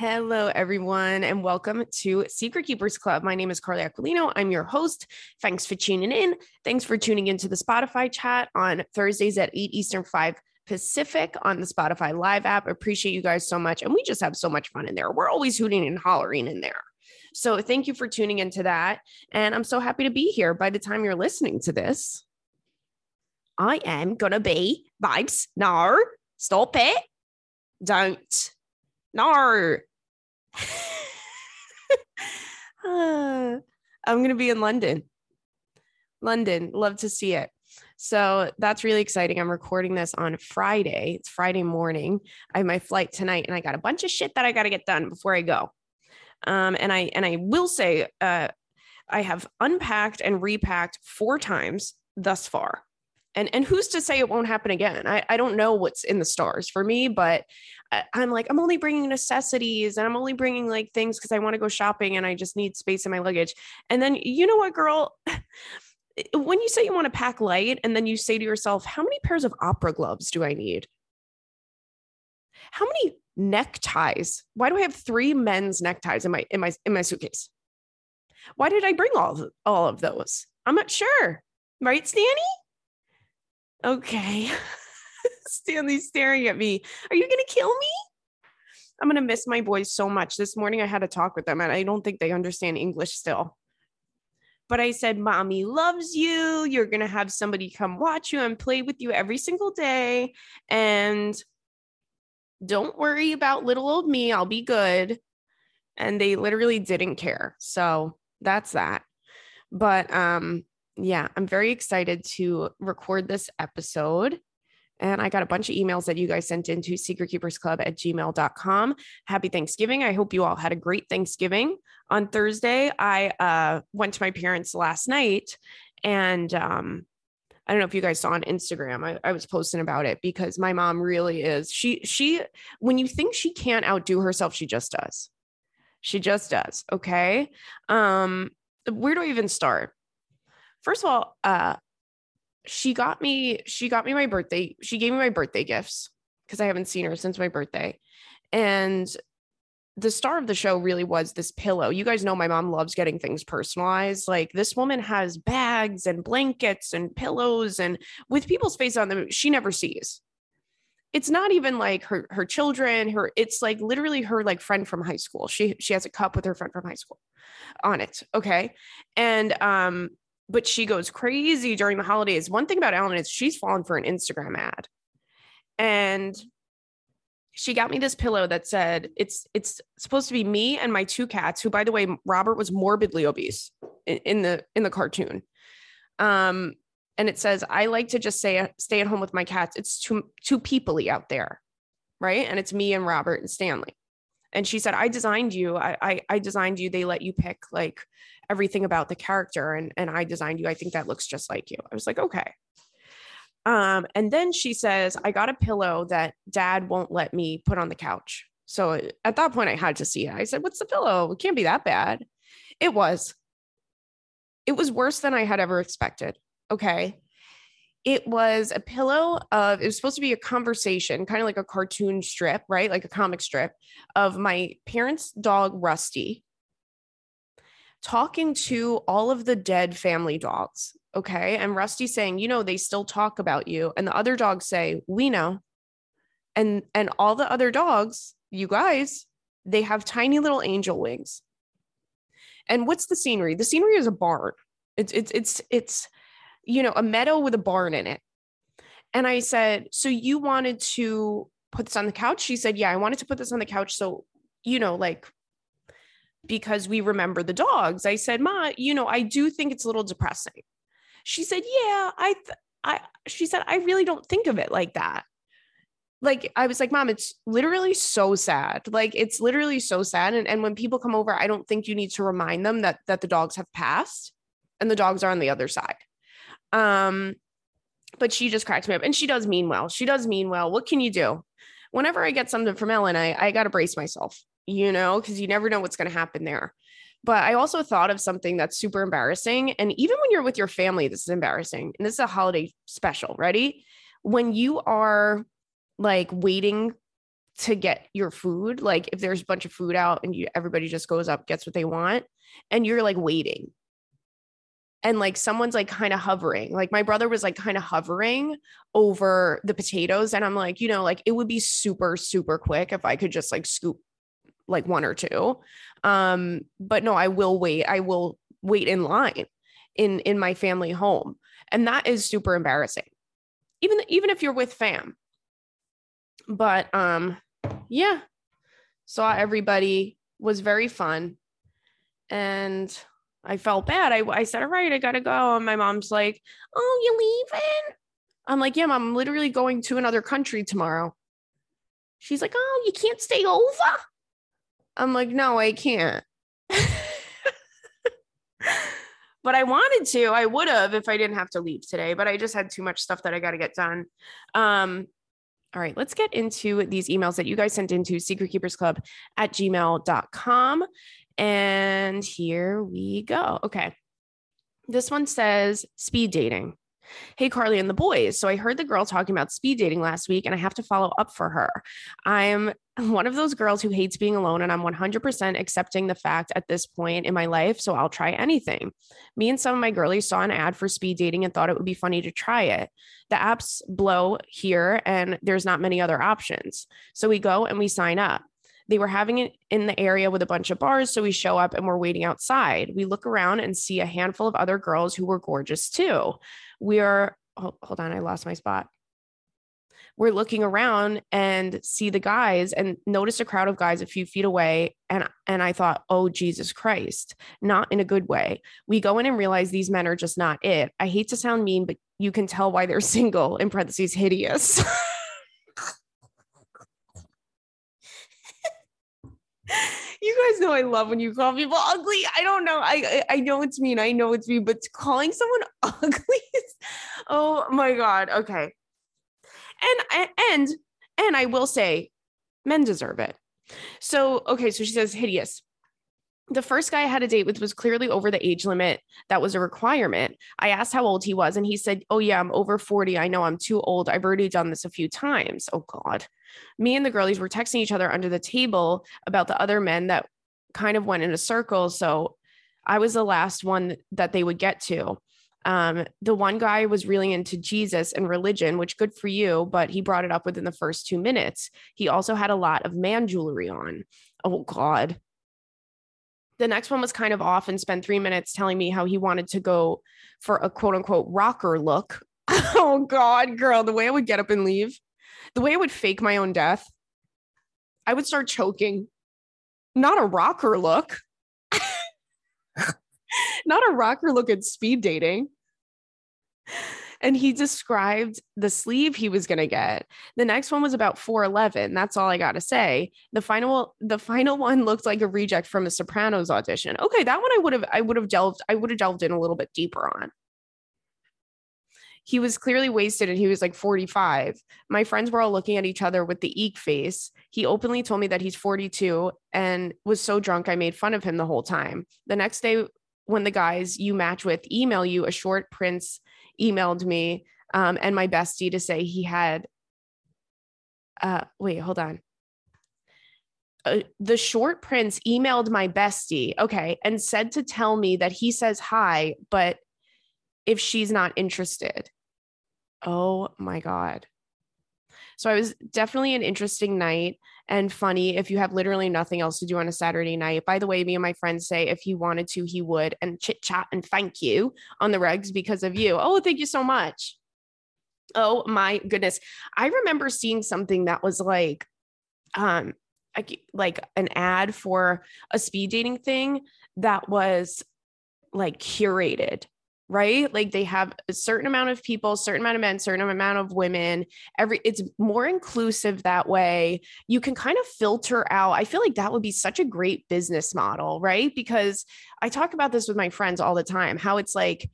Hello, everyone, and welcome to Secret Keepers Club. My name is Carly Aquilino. I'm your host. Thanks for tuning in. Thanks for tuning into the Spotify chat on Thursdays at 8 Eastern, 5 Pacific on the Spotify Live app. Appreciate you guys so much. And we just have so much fun in there. We're always hooting and hollering in there. So thank you for tuning into that. And I'm so happy to be here by the time you're listening to this. I am going to be vibes. No, stop it. Don't. No. Uh, I'm going to be in London. London. Love to see it. So that's really exciting. I'm recording this on Friday. It's Friday morning. I have my flight tonight and I got a bunch of shit that I got to get done before I go. Um, and I and I will say uh, I have unpacked and repacked four times thus far. And and who's to say it won't happen again? I, I don't know what's in the stars for me, but I, I'm like I'm only bringing necessities and I'm only bringing like things because I want to go shopping and I just need space in my luggage. And then you know what, girl. when you say you want to pack light and then you say to yourself, how many pairs of opera gloves do I need? How many neckties? Why do I have three men's neckties in my in my in my suitcase? Why did I bring all all of those? I'm not sure. Right, Stanny? Okay. Stanley's staring at me. Are you going to kill me? I'm going to miss my boys so much. This morning I had a talk with them and I don't think they understand English still. But I said, Mommy loves you. You're going to have somebody come watch you and play with you every single day. And don't worry about little old me. I'll be good. And they literally didn't care. So that's that. But um, yeah, I'm very excited to record this episode. And I got a bunch of emails that you guys sent into secretkeepersclub at gmail.com. Happy Thanksgiving. I hope you all had a great Thanksgiving. On Thursday, I uh, went to my parents last night and um, I don't know if you guys saw on Instagram. I, I, was posting about it because my mom really is. She she when you think she can't outdo herself, she just does. She just does. Okay. Um, where do I even start? First of all, uh, she got me she got me my birthday she gave me my birthday gifts because i haven't seen her since my birthday. And the star of the show really was this pillow. You guys know my mom loves getting things personalized. Like this woman has bags and blankets and pillows and with people's face on them she never sees. It's not even like her her children her it's like literally her like friend from high school. She she has a cup with her friend from high school on it okay? And um but she goes crazy during the holidays. One thing about Ellen is she's fallen for an Instagram ad. And she got me this pillow that said it's it's supposed to be me and my two cats who by the way Robert was morbidly obese in, in the in the cartoon. Um and it says I like to just say stay at home with my cats. It's too too peoply out there. Right? And it's me and Robert and Stanley. And she said I designed you. I I, I designed you. They let you pick like everything about the character and and I designed you. I think that looks just like you. I was like, okay. Um, and then she says, I got a pillow that dad won't let me put on the couch. So at that point, I had to see it. I said, What's the pillow? It can't be that bad. It was. It was worse than I had ever expected. Okay. It was a pillow of, it was supposed to be a conversation, kind of like a cartoon strip, right? Like a comic strip of my parents' dog, Rusty, talking to all of the dead family dogs. Okay. And Rusty saying, you know, they still talk about you. And the other dogs say, we know. And and all the other dogs, you guys, they have tiny little angel wings. And what's the scenery? The scenery is a barn. It's it's it's it's you know, a meadow with a barn in it. And I said, So you wanted to put this on the couch? She said, Yeah, I wanted to put this on the couch. So, you know, like because we remember the dogs. I said, Ma, you know, I do think it's a little depressing. She said, Yeah, I, th- I, she said, I really don't think of it like that. Like, I was like, Mom, it's literally so sad. Like, it's literally so sad. And, and when people come over, I don't think you need to remind them that, that the dogs have passed and the dogs are on the other side. Um, but she just cracks me up and she does mean well. She does mean well. What can you do? Whenever I get something from Ellen, I, I got to brace myself you know, because you never know what's going to happen there. But I also thought of something that's super embarrassing. And even when you're with your family, this is embarrassing. And this is a holiday special. Ready? When you are like waiting to get your food. Like if there's a bunch of food out and you everybody just goes up, gets what they want, and you're like waiting. And like someone's like kind of hovering. Like my brother was like kind of hovering over the potatoes. And I'm like, you know, like it would be super, super quick if I could just like scoop like one or two. Um, but no, I will wait. I will wait in line in in my family home. And that is super embarrassing. Even even if you're with fam. But um yeah, saw everybody, was very fun. And I felt bad. I, I said, All right, I gotta go. And my mom's like, Oh, you leaving? I'm like, Yeah, mom, I'm literally going to another country tomorrow. She's like, Oh, you can't stay over? I'm like, No, I can't. but I wanted to. I would have if I didn't have to leave today, but I just had too much stuff that I got to get done. Um, all right, let's get into these emails that you guys sent into secretkeepersclub at gmail.com. And here we go. Okay. This one says speed dating. Hey, Carly and the boys. So I heard the girl talking about speed dating last week, and I have to follow up for her. I'm one of those girls who hates being alone, and I'm 100% accepting the fact at this point in my life. So I'll try anything. Me and some of my girlies saw an ad for speed dating and thought it would be funny to try it. The apps blow here, and there's not many other options. So we go and we sign up. They were having it in the area with a bunch of bars. So we show up and we're waiting outside. We look around and see a handful of other girls who were gorgeous too. We are, oh, hold on, I lost my spot we're looking around and see the guys and notice a crowd of guys a few feet away and and I thought, "Oh Jesus Christ." Not in a good way. We go in and realize these men are just not it. I hate to sound mean, but you can tell why they're single in parentheses hideous. you guys know I love when you call people ugly. I don't know. I, I, I know it's mean. I know it's mean, but calling someone ugly is, oh my god. Okay. And and and I will say, men deserve it. So okay, so she says hideous. The first guy I had a date with was clearly over the age limit that was a requirement. I asked how old he was, and he said, Oh, yeah, I'm over 40. I know I'm too old. I've already done this a few times. Oh, God. Me and the girlies were texting each other under the table about the other men that kind of went in a circle. So I was the last one that they would get to. Um, the one guy was really into Jesus and religion, which good for you, but he brought it up within the first two minutes. He also had a lot of man jewelry on. Oh, God. The next one was kind of off and spent three minutes telling me how he wanted to go for a quote unquote rocker look. oh, God, girl, the way I would get up and leave, the way I would fake my own death, I would start choking. Not a rocker look. not a rocker look at speed dating. And he described the sleeve he was going to get. The next one was about 411. That's all I got to say. The final the final one looked like a reject from a Sopranos audition. Okay, that one I would have I would have delved I would have delved in a little bit deeper on. He was clearly wasted and he was like 45. My friends were all looking at each other with the eek face. He openly told me that he's 42 and was so drunk I made fun of him the whole time. The next day when the guys you match with email you, a short prince emailed me um, and my bestie to say he had. Uh, wait, hold on. Uh, the short prince emailed my bestie, okay, and said to tell me that he says hi, but if she's not interested. Oh my God. So I was definitely an interesting night and funny if you have literally nothing else to do on a Saturday night. By the way, me and my friends say if he wanted to, he would, and chit chat and thank you on the regs because of you. Oh, thank you so much. Oh my goodness. I remember seeing something that was like, um, like an ad for a speed dating thing that was like curated right? Like they have a certain amount of people, certain amount of men, certain amount of women. Every it's more inclusive that way. You can kind of filter out. I feel like that would be such a great business model, right? Because I talk about this with my friends all the time, how it's like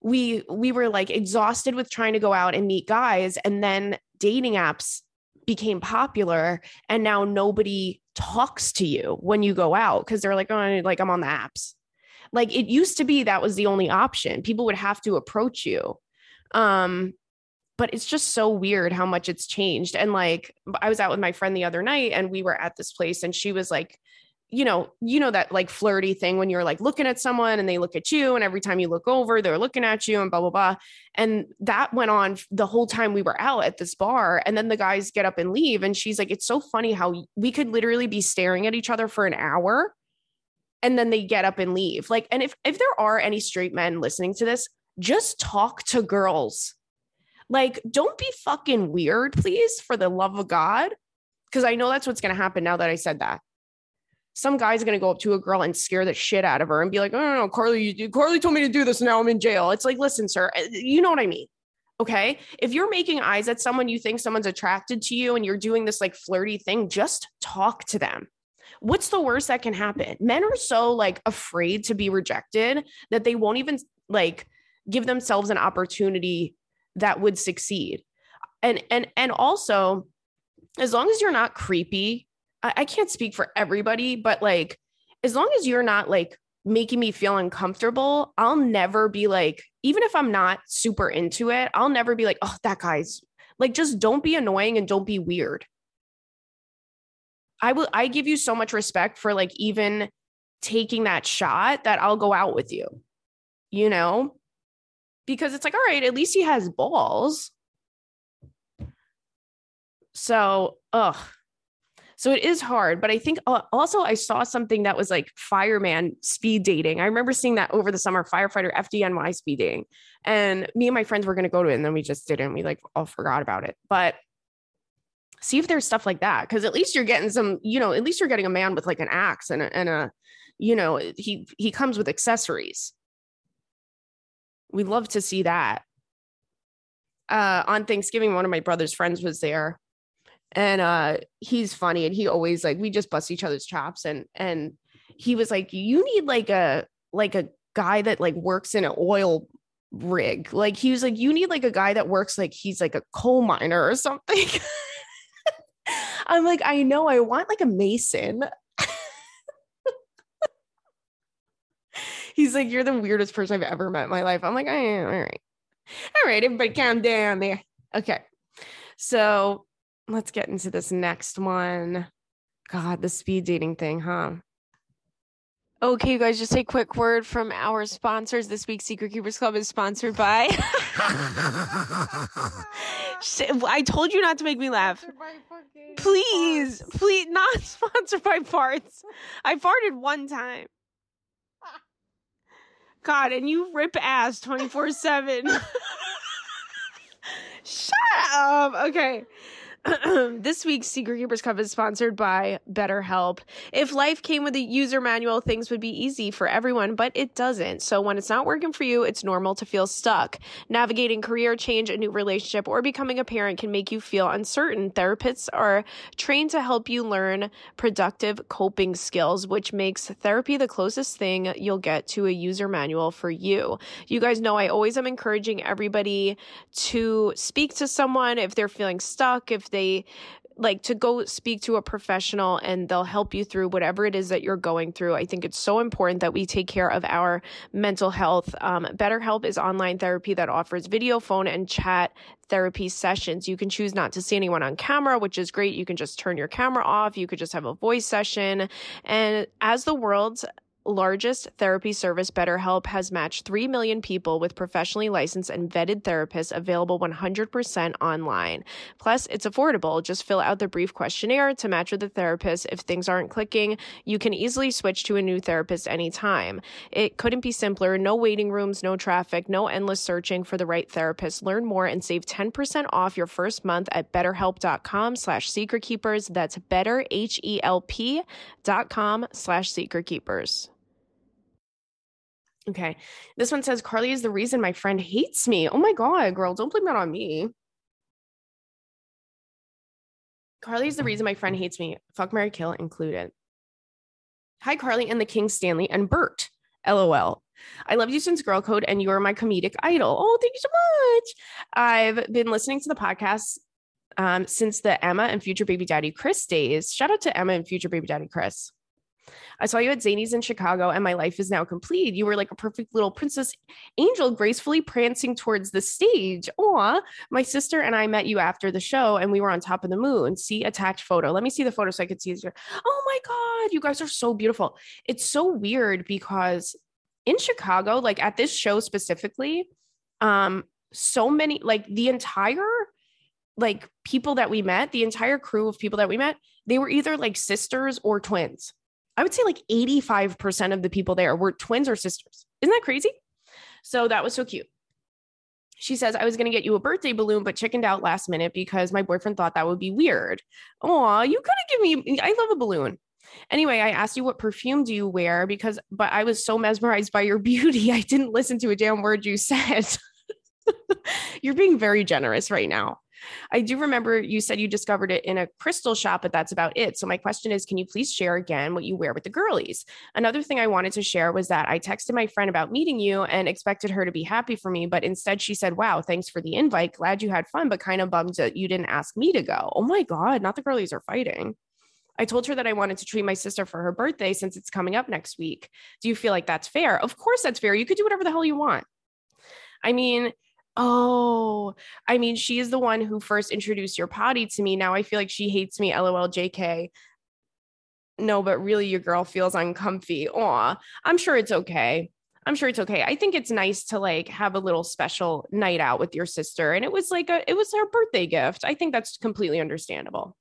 we we were like exhausted with trying to go out and meet guys and then dating apps became popular and now nobody talks to you when you go out because they're like oh like I'm on the apps like it used to be that was the only option. People would have to approach you. Um but it's just so weird how much it's changed. And like, I was out with my friend the other night and we were at this place and she was like, you know, you know that like flirty thing when you're like looking at someone and they look at you, and every time you look over, they're looking at you and blah blah blah. And that went on the whole time we were out at this bar. And then the guys get up and leave, and she's like, "It's so funny how we could literally be staring at each other for an hour, and then they get up and leave." Like, and if if there are any straight men listening to this, just talk to girls. Like, don't be fucking weird, please, for the love of God. Because I know that's what's going to happen now that I said that some guy's going to go up to a girl and scare the shit out of her and be like, oh, no, no, Carly, you, Carly told me to do this. Now I'm in jail. It's like, listen, sir, eh, you know what I mean? Okay. If you're making eyes at someone, you think someone's attracted to you and you're doing this like flirty thing, just talk to them. What's the worst that can happen? Men are so like afraid to be rejected that they won't even like give themselves an opportunity that would succeed. And and and also as long as you're not creepy I, I can't speak for everybody, but like as long as you're not like making me feel uncomfortable, I'll never be like, even if I'm not super into it, I'll never be like, oh, that guy's like, just don't be annoying and don't be weird. I will, I give you so much respect for like even taking that shot that I'll go out with you, you know? Because it's like, all right, at least he has balls. So, ugh, so it is hard, but I think uh, also I saw something that was like fireman speed dating. I remember seeing that over the summer, firefighter FDNY speed dating. And me and my friends were going to go to it and then we just didn't. We like all forgot about it. But see if there's stuff like that because at least you're getting some, you know, at least you're getting a man with like an axe and a, and a you know, he he comes with accessories. We love to see that. Uh, on Thanksgiving, one of my brother's friends was there and uh he's funny and he always like we just bust each other's chops and and he was like you need like a like a guy that like works in an oil rig like he was like you need like a guy that works like he's like a coal miner or something i'm like i know i want like a mason he's like you're the weirdest person i've ever met in my life i'm like all right all right everybody calm down there okay so let's get into this next one. God, the speed dating thing, huh? Okay, you guys, just a quick word from our sponsors. This week's Secret Keepers Club is sponsored by. I told you not to make me laugh. Please, please, not sponsored by farts. I farted one time. God, and you rip ass 24 7. Shut up. Okay. this week's Secret Keepers Club is sponsored by BetterHelp. If life came with a user manual, things would be easy for everyone, but it doesn't. So when it's not working for you, it's normal to feel stuck. Navigating career change, a new relationship, or becoming a parent can make you feel uncertain. Therapists are trained to help you learn productive coping skills, which makes therapy the closest thing you'll get to a user manual for you. You guys know I always am encouraging everybody to speak to someone if they're feeling stuck, if they like to go speak to a professional and they'll help you through whatever it is that you're going through. I think it's so important that we take care of our mental health. Um, BetterHelp is online therapy that offers video, phone, and chat therapy sessions. You can choose not to see anyone on camera, which is great. You can just turn your camera off. You could just have a voice session. And as the world's largest therapy service, BetterHelp, has matched 3 million people with professionally licensed and vetted therapists available 100% online. Plus, it's affordable. Just fill out the brief questionnaire to match with a therapist. If things aren't clicking, you can easily switch to a new therapist anytime. It couldn't be simpler. No waiting rooms, no traffic, no endless searching for the right therapist. Learn more and save 10% off your first month at betterhelp.com slash secretkeepers. That's better, H-E-L-P dot com slash secretkeepers. Okay. This one says Carly is the reason my friend hates me. Oh my God, girl, don't blame that on me. Carly is the reason my friend hates me. Fuck Mary Kill included. Hi, Carly and the King Stanley and Bert. LOL. I love you since Girl Code and you're my comedic idol. Oh, thank you so much. I've been listening to the podcast um, since the Emma and future baby daddy Chris days. Shout out to Emma and future baby daddy Chris. I saw you at Zanies in Chicago, and my life is now complete. You were like a perfect little princess angel, gracefully prancing towards the stage. Aw, my sister and I met you after the show, and we were on top of the moon. See attached photo. Let me see the photo so I could see. It. Oh my God, you guys are so beautiful. It's so weird because in Chicago, like at this show specifically, um, so many, like the entire like people that we met, the entire crew of people that we met, they were either like sisters or twins. I would say like 85% of the people there were twins or sisters. Isn't that crazy? So that was so cute. She says, I was going to get you a birthday balloon, but chickened out last minute because my boyfriend thought that would be weird. Oh, you could have given me, I love a balloon. Anyway, I asked you what perfume do you wear because, but I was so mesmerized by your beauty. I didn't listen to a damn word you said. You're being very generous right now. I do remember you said you discovered it in a crystal shop, but that's about it. So my question is, can you please share again what you wear with the girlies? Another thing I wanted to share was that I texted my friend about meeting you and expected her to be happy for me, but instead she said, "Wow, thanks for the invite. Glad you had fun, but kind of bummed that you didn't ask me to go." Oh my god, not the girlies are fighting. I told her that I wanted to treat my sister for her birthday since it's coming up next week. Do you feel like that's fair? Of course that's fair. You could do whatever the hell you want. I mean, Oh, I mean, she is the one who first introduced your potty to me. Now I feel like she hates me. LOL, JK. No, but really, your girl feels uncomfy. Aw, I'm sure it's okay. I'm sure it's okay. I think it's nice to like have a little special night out with your sister. And it was like a, it was her birthday gift. I think that's completely understandable.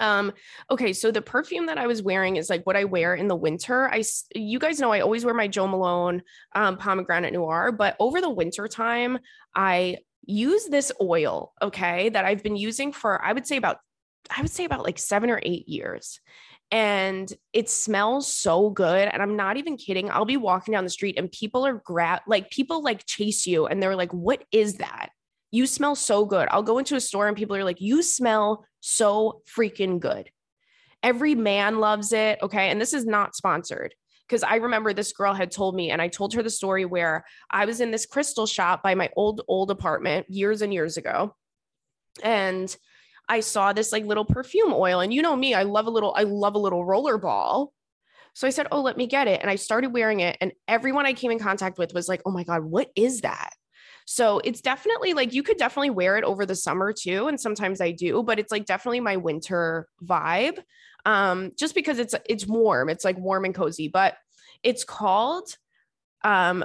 Um, okay, so the perfume that I was wearing is like what I wear in the winter. I, you guys know, I always wear my Jo Malone um, pomegranate noir, but over the winter time, I use this oil, okay, that I've been using for I would say about I would say about like seven or eight years. And it smells so good. And I'm not even kidding. I'll be walking down the street and people are grab like people like chase you and they're like, what is that? You smell so good. I'll go into a store and people are like, you smell so freaking good. Every man loves it. Okay. And this is not sponsored because I remember this girl had told me, and I told her the story where I was in this crystal shop by my old, old apartment years and years ago. And I saw this like little perfume oil. And you know me, I love a little, I love a little roller ball. So I said, Oh, let me get it. And I started wearing it. And everyone I came in contact with was like, Oh my God, what is that? So it's definitely like you could definitely wear it over the summer too. And sometimes I do, but it's like definitely my winter vibe. Um, just because it's it's warm, it's like warm and cozy, but it's called um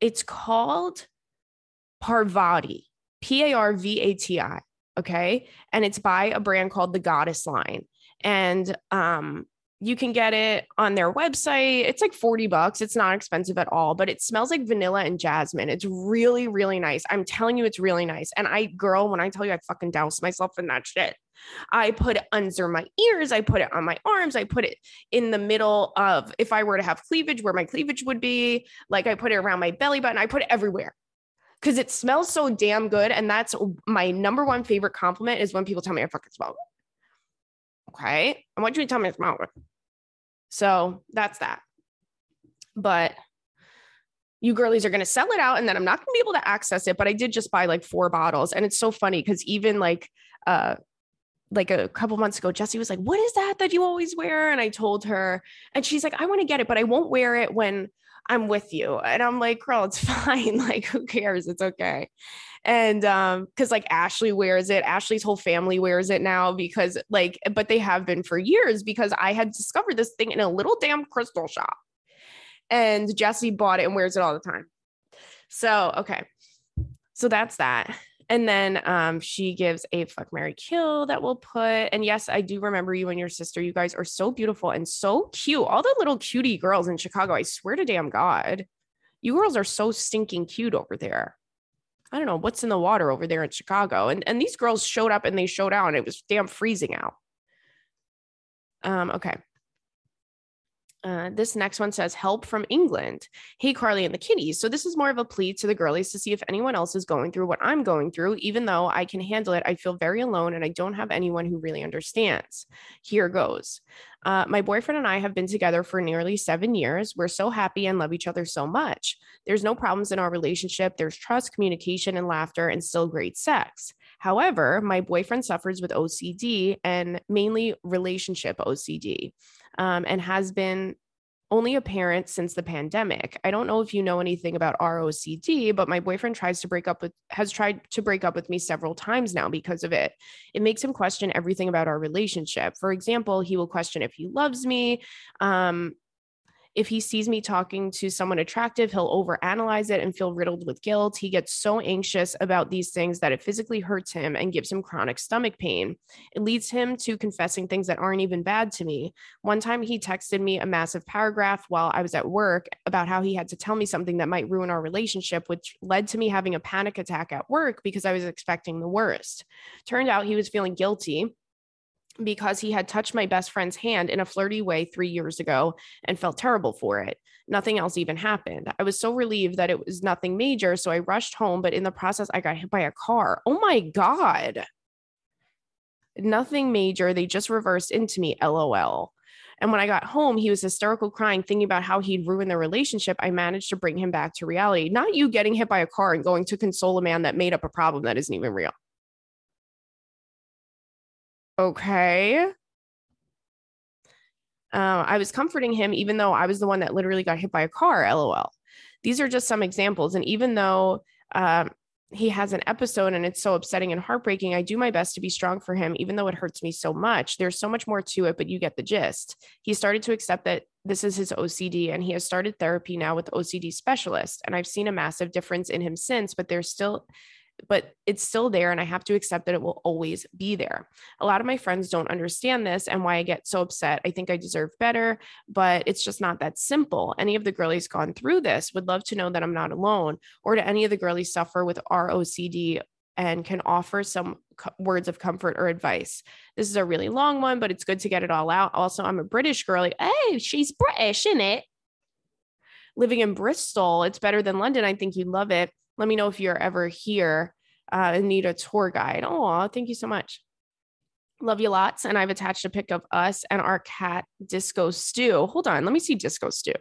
it's called Parvati, P-A-R-V-A-T-I. Okay. And it's by a brand called the Goddess Line. And um, you can get it on their website. It's like 40 bucks. It's not expensive at all, but it smells like vanilla and jasmine. It's really, really nice. I'm telling you, it's really nice. And I, girl, when I tell you I fucking douse myself in that shit, I put it under my ears. I put it on my arms. I put it in the middle of if I were to have cleavage, where my cleavage would be. Like I put it around my belly button. I put it everywhere because it smells so damn good. And that's my number one favorite compliment is when people tell me I fucking smell Okay. I want you to tell me it's Malware. So that's that. But you girlies are going to sell it out and then I'm not going to be able to access it. But I did just buy like four bottles. And it's so funny because even like, uh, like a couple months ago, Jesse was like, What is that that you always wear? And I told her, and she's like, I want to get it, but I won't wear it when I'm with you. And I'm like, Girl, it's fine. like, who cares? It's okay and um because like ashley wears it ashley's whole family wears it now because like but they have been for years because i had discovered this thing in a little damn crystal shop and jesse bought it and wears it all the time so okay so that's that and then um, she gives a fuck Mary Kill that we'll put. And yes, I do remember you and your sister. You guys are so beautiful and so cute. All the little cutie girls in Chicago. I swear to damn God. You girls are so stinking cute over there. I don't know what's in the water over there in Chicago. And and these girls showed up and they showed out and it was damn freezing out. Um, okay. Uh, this next one says help from England. Hey, Carly and the kitties. So, this is more of a plea to the girlies to see if anyone else is going through what I'm going through. Even though I can handle it, I feel very alone and I don't have anyone who really understands. Here goes. Uh, my boyfriend and I have been together for nearly seven years. We're so happy and love each other so much. There's no problems in our relationship. There's trust, communication, and laughter, and still great sex. However, my boyfriend suffers with OCD and mainly relationship OCD um, and has been only apparent since the pandemic. I don't know if you know anything about ROCD, but my boyfriend tries to break up with has tried to break up with me several times now because of it. It makes him question everything about our relationship. For example, he will question if he loves me, um, if he sees me talking to someone attractive, he'll overanalyze it and feel riddled with guilt. He gets so anxious about these things that it physically hurts him and gives him chronic stomach pain. It leads him to confessing things that aren't even bad to me. One time he texted me a massive paragraph while I was at work about how he had to tell me something that might ruin our relationship, which led to me having a panic attack at work because I was expecting the worst. Turned out he was feeling guilty because he had touched my best friend's hand in a flirty way three years ago and felt terrible for it. Nothing else even happened. I was so relieved that it was nothing major. So I rushed home, but in the process, I got hit by a car. Oh my God. Nothing major. They just reversed into me. LOL. And when I got home, he was hysterical crying, thinking about how he'd ruined the relationship. I managed to bring him back to reality. Not you getting hit by a car and going to console a man that made up a problem that isn't even real. Okay. Uh, I was comforting him, even though I was the one that literally got hit by a car. LOL. These are just some examples. And even though um, he has an episode and it's so upsetting and heartbreaking, I do my best to be strong for him, even though it hurts me so much. There's so much more to it, but you get the gist. He started to accept that this is his OCD and he has started therapy now with OCD specialist. And I've seen a massive difference in him since, but there's still but it's still there and I have to accept that it will always be there. A lot of my friends don't understand this and why I get so upset. I think I deserve better, but it's just not that simple. Any of the girlies gone through this would love to know that I'm not alone or to any of the girlies suffer with ROCD and can offer some words of comfort or advice. This is a really long one, but it's good to get it all out. Also, I'm a British girlie. Hey, she's British, isn't it? Living in Bristol, it's better than London. I think you'd love it. Let me know if you're ever here uh, and need a tour guide. Oh, thank you so much. Love you lots. And I've attached a pic of us and our cat, Disco Stew. Hold on. Let me see Disco Stew.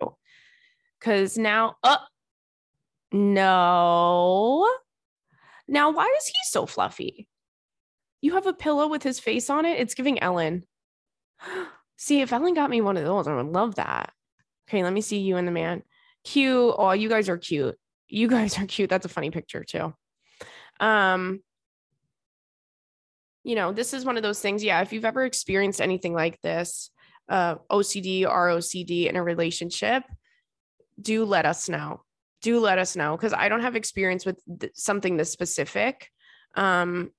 Because now, uh, no. Now, why is he so fluffy? You have a pillow with his face on it? It's giving Ellen. See, if Ellen got me one of those, I would love that. Okay, let me see you and the man. Cute. Oh, you guys are cute you guys are cute. That's a funny picture too. Um, you know, this is one of those things. Yeah, if you've ever experienced anything like this, uh, OCD, ROCD in a relationship, do let us know. Do let us know because I don't have experience with th- something this specific. Um,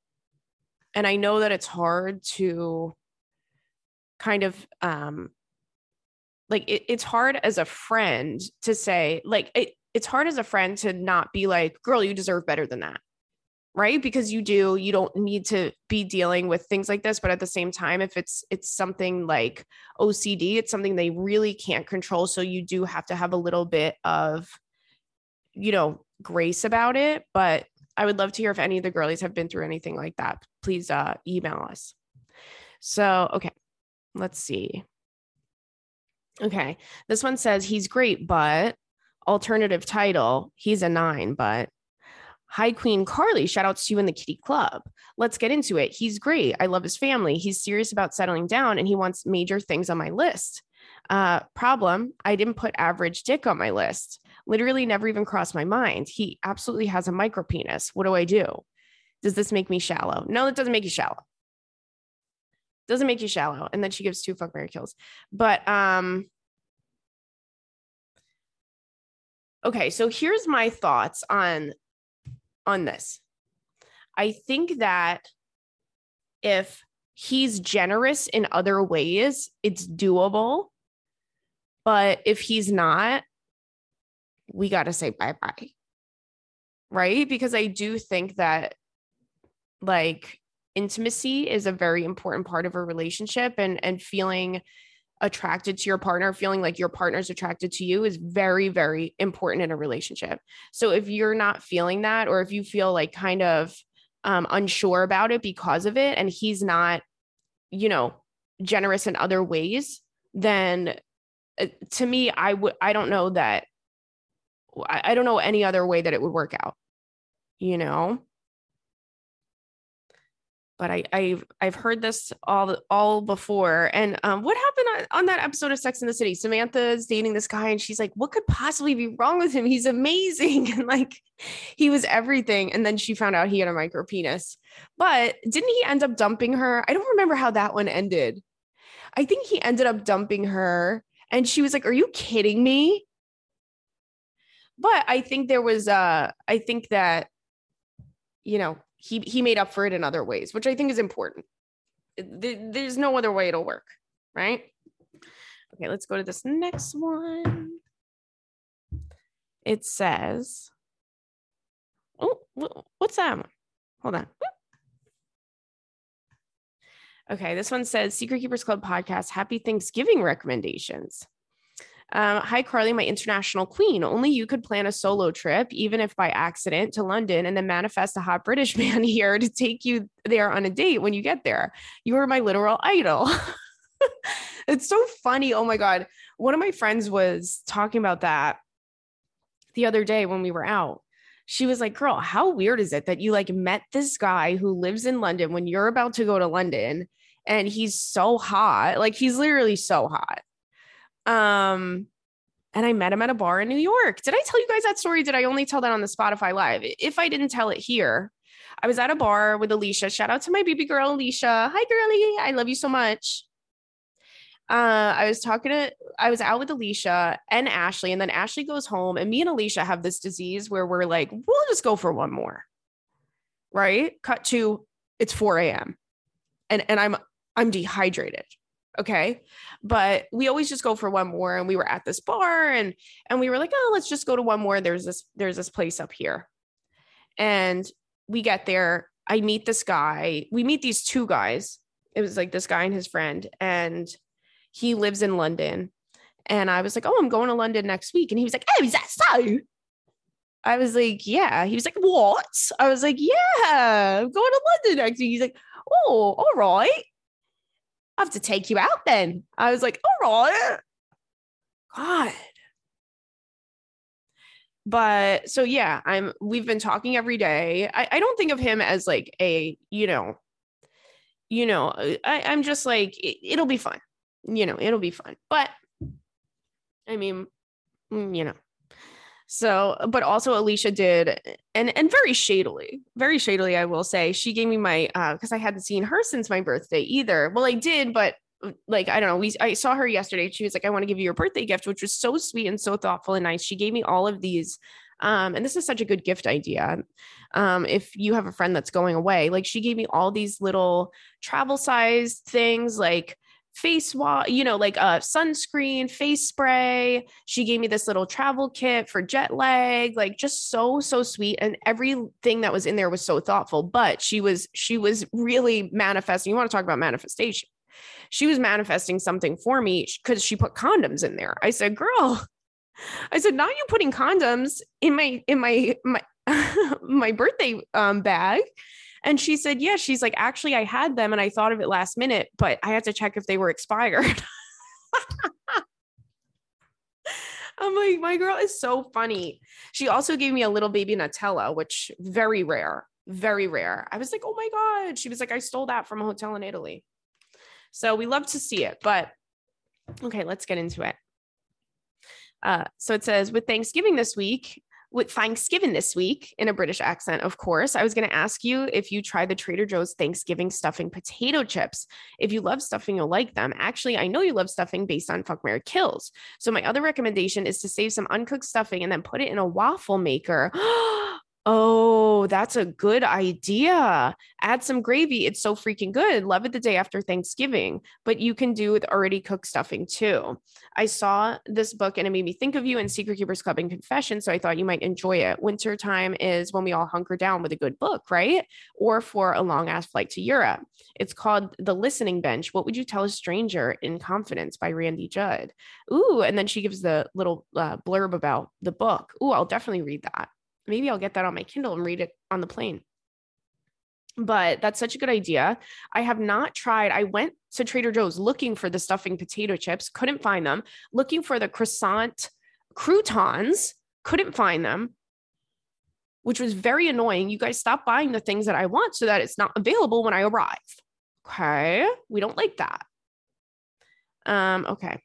and I know that it's hard to kind of um, like it, it's hard as a friend to say like it, it's hard as a friend to not be like, girl, you deserve better than that. Right. Because you do, you don't need to be dealing with things like this. But at the same time, if it's it's something like OCD, it's something they really can't control. So you do have to have a little bit of, you know, grace about it. But I would love to hear if any of the girlies have been through anything like that. Please uh email us. So okay, let's see. Okay. This one says he's great, but alternative title, he's a nine, but Hi, Queen Carly. Shout out to you in the kitty club. Let's get into it. He's great. I love his family. He's serious about settling down and he wants major things on my list. Uh, problem I didn't put average dick on my list. Literally never even crossed my mind. He absolutely has a micro penis. What do I do? Does this make me shallow? No, it doesn't make you shallow. Doesn't make you shallow. And then she gives two fuck Mary kills. But um, okay so here's my thoughts on on this. I think that if he's generous in other ways it's doable but if he's not we got to say bye bye right? Because i do think that like intimacy is a very important part of a relationship and and feeling attracted to your partner, feeling like your partner's attracted to you is very, very important in a relationship. So if you're not feeling that, or if you feel like kind of um, unsure about it because of it, and he's not, you know, generous in other ways, then uh, to me, I would, I don't know that, I, I don't know any other way that it would work out, you know? But I, I've I've heard this all all before. And um, what happened on, on that episode of Sex in the City? Samantha's dating this guy, and she's like, "What could possibly be wrong with him? He's amazing, and like, he was everything." And then she found out he had a micro penis. But didn't he end up dumping her? I don't remember how that one ended. I think he ended up dumping her, and she was like, "Are you kidding me?" But I think there was uh I think that you know he he made up for it in other ways, which I think is important. There's no other way it'll work, right? Okay, let's go to this next one. It says, "Oh, what's that one? Hold on." Okay, this one says Secret Keepers Club podcast. Happy Thanksgiving recommendations. Um, Hi, Carly, my international queen. Only you could plan a solo trip, even if by accident, to London and then manifest a hot British man here to take you there on a date when you get there. You are my literal idol. it's so funny. Oh my God. One of my friends was talking about that the other day when we were out. She was like, Girl, how weird is it that you like met this guy who lives in London when you're about to go to London and he's so hot? Like, he's literally so hot um, and I met him at a bar in New York. Did I tell you guys that story? Did I only tell that on the Spotify Live? If I didn't tell it here, I was at a bar with Alicia. Shout out to my baby girl, Alicia. Hi, girlie. I love you so much. Uh, I was talking to, I was out with Alicia and Ashley, and then Ashley goes home, and me and Alicia have this disease where we're like, we'll just go for one more. Right? Cut to it's 4 a.m. And and I'm I'm dehydrated okay. But we always just go for one more and we were at this bar and and we were like oh let's just go to one more. There's this there's this place up here. And we get there. I meet this guy. We meet these two guys. It was like this guy and his friend and he lives in london. And i was like oh i'm going to london next week. And he was like oh is that so? I was like, yeah. He was like, what? I was like, yeah, I'm going to London next week. He's like, oh, all right. I have to take you out then. I was like, all right. God. But so yeah, I'm we've been talking every day. I, I don't think of him as like a, you know, you know, I, I'm just like, it, it'll be fun. You know, it'll be fun. But I mean, mm, you know, so, but also Alicia did, and and very shadily, very shadily, I will say, she gave me my uh because I hadn't seen her since my birthday either. Well, I did, but uh, like I don't know, we I saw her yesterday. She was like, "I want to give you your birthday gift," which was so sweet and so thoughtful and nice. She gave me all of these, um, and this is such a good gift idea. Um, if you have a friend that's going away, like she gave me all these little travel size things, like face wash, you know, like a uh, sunscreen, face spray. She gave me this little travel kit for jet lag, like just so so sweet and everything that was in there was so thoughtful, but she was she was really manifesting. You want to talk about manifestation. She was manifesting something for me cuz she put condoms in there. I said, "Girl, I said, "Now you putting condoms in my in my my my birthday um, bag." And she said, Yeah, she's like, Actually, I had them and I thought of it last minute, but I had to check if they were expired. I'm like, my girl is so funny. She also gave me a little baby Nutella, which very rare, very rare. I was like, oh my God. She was like, I stole that from a hotel in Italy. So we love to see it, but okay, let's get into it. Uh, so it says, with Thanksgiving this week, with Thanksgiving this week in a British accent, of course. I was going to ask you if you tried the Trader Joe's Thanksgiving stuffing potato chips. If you love stuffing, you'll like them. Actually, I know you love stuffing based on Fuck Mary Kills. So my other recommendation is to save some uncooked stuffing and then put it in a waffle maker. Oh, that's a good idea. Add some gravy. It's so freaking good. Love it the day after Thanksgiving, but you can do with already cooked stuffing too. I saw this book and it made me think of you in Secret Keepers Club and Confession. So I thought you might enjoy it. Winter time is when we all hunker down with a good book, right? Or for a long ass flight to Europe. It's called The Listening Bench. What would you tell a stranger in confidence by Randy Judd? Ooh, and then she gives the little uh, blurb about the book. Ooh, I'll definitely read that maybe I'll get that on my Kindle and read it on the plane. But that's such a good idea. I have not tried. I went to Trader Joe's looking for the stuffing potato chips, couldn't find them. Looking for the croissant croutons, couldn't find them. which was very annoying. You guys stop buying the things that I want so that it's not available when I arrive. Okay. We don't like that. Um, okay.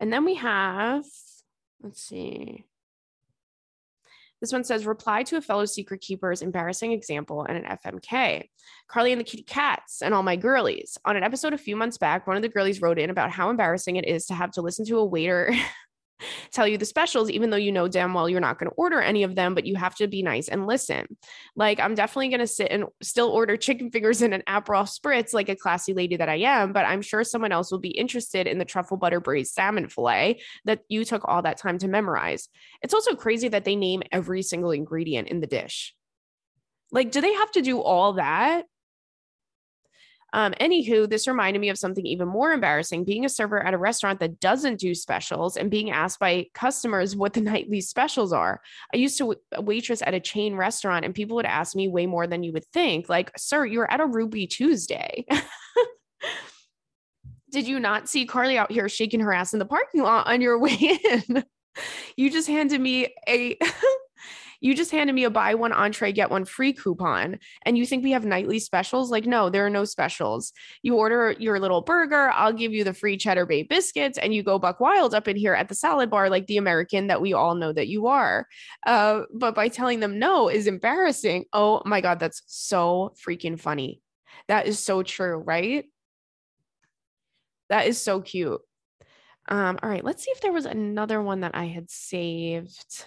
And then we have, let's see. This one says reply to a fellow secret keeper's embarrassing example and an FMK. Carly and the Kitty Cats and all my girlies. On an episode a few months back, one of the girlies wrote in about how embarrassing it is to have to listen to a waiter tell you the specials, even though you know damn well you're not going to order any of them, but you have to be nice and listen. Like, I'm definitely going to sit and still order chicken fingers and an Aperol spritz like a classy lady that I am, but I'm sure someone else will be interested in the truffle butter braised salmon fillet that you took all that time to memorize. It's also crazy that they name every single ingredient in the dish. Like, do they have to do all that? Um, anywho, this reminded me of something even more embarrassing being a server at a restaurant that doesn't do specials and being asked by customers what the nightly specials are. I used to waitress at a chain restaurant and people would ask me way more than you would think, like, sir, you're at a Ruby Tuesday. Did you not see Carly out here shaking her ass in the parking lot on your way in? you just handed me a you just handed me a buy one entree, get one free coupon. And you think we have nightly specials? Like, no, there are no specials. You order your little burger, I'll give you the free cheddar bay biscuits, and you go buck wild up in here at the salad bar, like the American that we all know that you are. Uh, but by telling them no is embarrassing. Oh my God, that's so freaking funny. That is so true, right? That is so cute. Um, all right, let's see if there was another one that I had saved.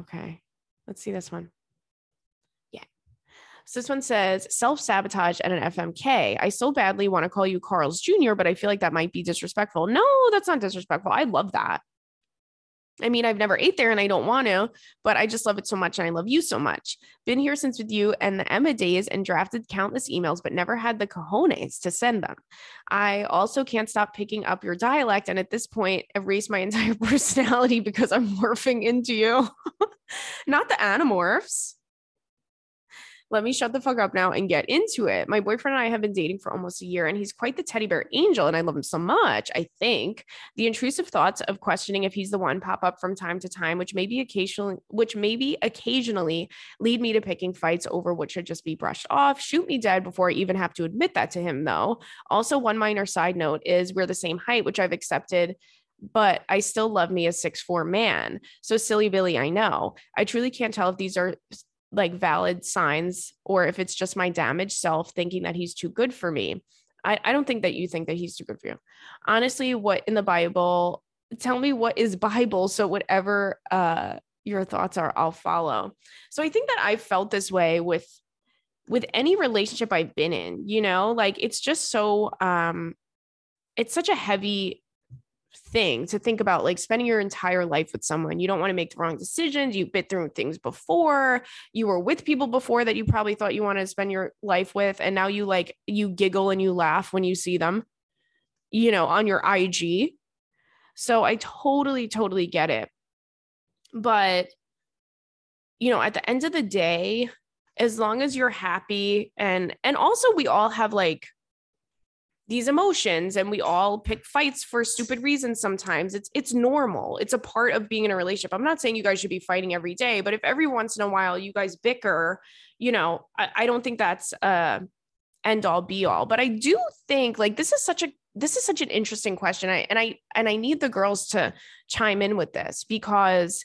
Okay. Let's see this one. Yeah. So this one says self sabotage at an FMK. I so badly want to call you Carl's Jr., but I feel like that might be disrespectful. No, that's not disrespectful. I love that. I mean, I've never ate there and I don't want to, but I just love it so much and I love you so much. Been here since with you and the Emma days and drafted countless emails, but never had the cojones to send them. I also can't stop picking up your dialect and at this point erase my entire personality because I'm morphing into you. Not the animorphs let me shut the fuck up now and get into it. My boyfriend and I have been dating for almost a year, and he's quite the teddy bear angel, and I love him so much. I think the intrusive thoughts of questioning if he's the one pop up from time to time, which maybe occasionally, which maybe occasionally lead me to picking fights over what should just be brushed off. Shoot me dead before I even have to admit that to him, though. Also, one minor side note is we're the same height, which I've accepted but I still love me a six four man. So silly Billy, I know. I truly can't tell if these are like valid signs or if it's just my damaged self thinking that he's too good for me. I, I don't think that you think that he's too good for you. Honestly, what in the Bible, tell me what is Bible. So whatever uh your thoughts are, I'll follow. So I think that I felt this way with with any relationship I've been in, you know, like it's just so um it's such a heavy thing to think about like spending your entire life with someone. You don't want to make the wrong decisions. You've been through things before. You were with people before that you probably thought you wanted to spend your life with. And now you like, you giggle and you laugh when you see them, you know, on your IG. So I totally, totally get it. But, you know, at the end of the day, as long as you're happy and and also we all have like these emotions and we all pick fights for stupid reasons sometimes. It's it's normal. It's a part of being in a relationship. I'm not saying you guys should be fighting every day but if every once in a while you guys bicker you know i, I don't think that's uh end all be all. But i do think like this is such a this is such an interesting question. I, and i and i need the girls to chime in with this because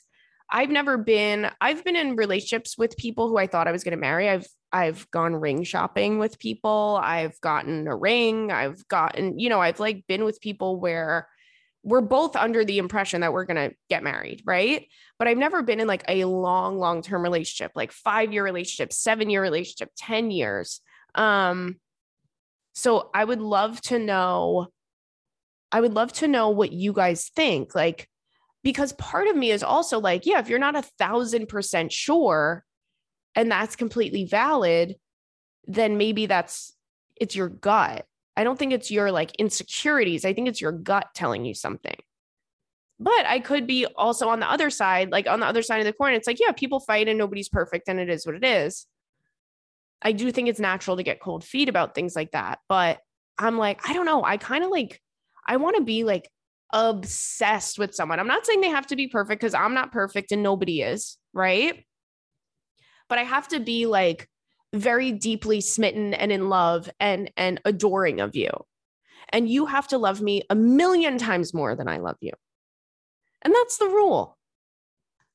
I've never been I've been in relationships with people who I thought I was going to marry. I've I've gone ring shopping with people. I've gotten a ring. I've gotten, you know, I've like been with people where we're both under the impression that we're going to get married, right? But I've never been in like a long long-term relationship, like 5-year relationship, 7-year relationship, 10 years. Um so I would love to know I would love to know what you guys think. Like because part of me is also like, yeah, if you're not a thousand percent sure and that's completely valid, then maybe that's it's your gut. I don't think it's your like insecurities. I think it's your gut telling you something. But I could be also on the other side, like on the other side of the coin. It's like, yeah, people fight and nobody's perfect and it is what it is. I do think it's natural to get cold feet about things like that. But I'm like, I don't know. I kind of like, I want to be like obsessed with someone. I'm not saying they have to be perfect because I'm not perfect and nobody is, right? But I have to be like very deeply smitten and in love and and adoring of you. And you have to love me a million times more than I love you. And that's the rule.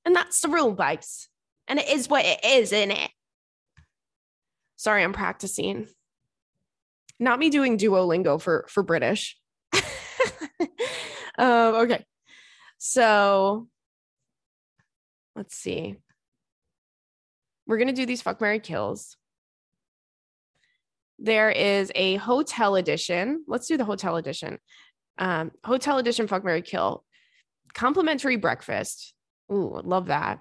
And that's the rule, bikes. And it is what it is, isn't it? Sorry, I'm practicing. Not me doing Duolingo for for British. um, okay. So let's see. We're gonna do these fuck Mary kills. There is a hotel edition. Let's do the hotel edition. Um, hotel edition fuck Mary kill. Complimentary breakfast. Ooh, love that.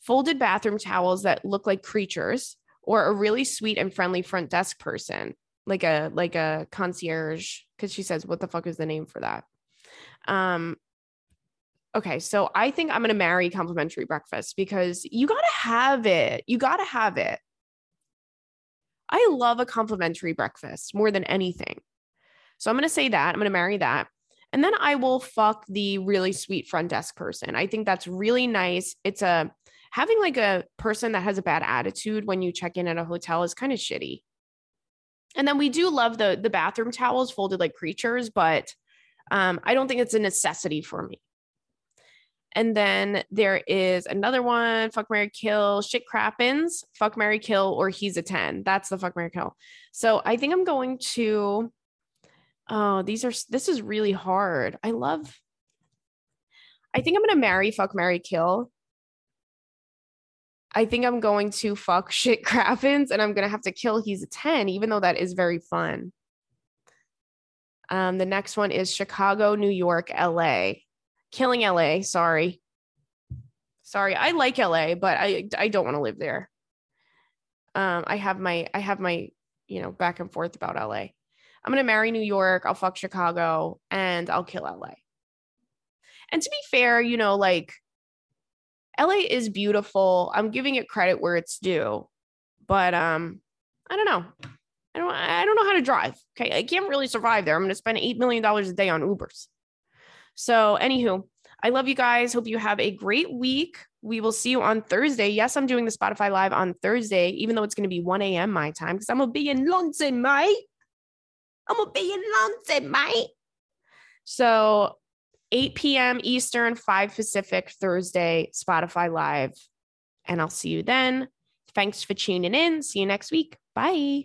Folded bathroom towels that look like creatures, or a really sweet and friendly front desk person, like a like a concierge. Because she says, "What the fuck is the name for that?" Um, okay, so I think I'm gonna marry complimentary breakfast because you gotta have it. You gotta have it. I love a complimentary breakfast more than anything. So I'm gonna say that I'm gonna marry that. And then I will fuck the really sweet front desk person. I think that's really nice. It's a having like a person that has a bad attitude when you check in at a hotel is kind of shitty. And then we do love the the bathroom towels folded like creatures, but um, I don't think it's a necessity for me. And then there is another one, fuck Mary Kill, shit crappens, fuck Mary Kill, or he's a 10. That's the fuck Mary Kill. So I think I'm going to oh, these are this is really hard. I love I think I'm gonna marry fuck Mary Kill. I think I'm going to fuck shit crappens and I'm gonna have to kill he's a 10, even though that is very fun. Um, the next one is Chicago, New York, LA. Killing LA, sorry. Sorry. I like LA, but I I don't want to live there. Um, I have my I have my, you know, back and forth about LA. I'm gonna marry New York, I'll fuck Chicago, and I'll kill LA. And to be fair, you know, like LA is beautiful. I'm giving it credit where it's due. But um, I don't know. I don't I don't know how to drive. Okay. I can't really survive there. I'm gonna spend eight million dollars a day on Ubers. So, anywho, I love you guys. Hope you have a great week. We will see you on Thursday. Yes, I'm doing the Spotify Live on Thursday, even though it's going to be 1 a.m. my time because I'm going to be in London, mate. I'm going to be in London, mate. So, 8 p.m. Eastern, 5 Pacific, Thursday, Spotify Live. And I'll see you then. Thanks for tuning in. See you next week. Bye.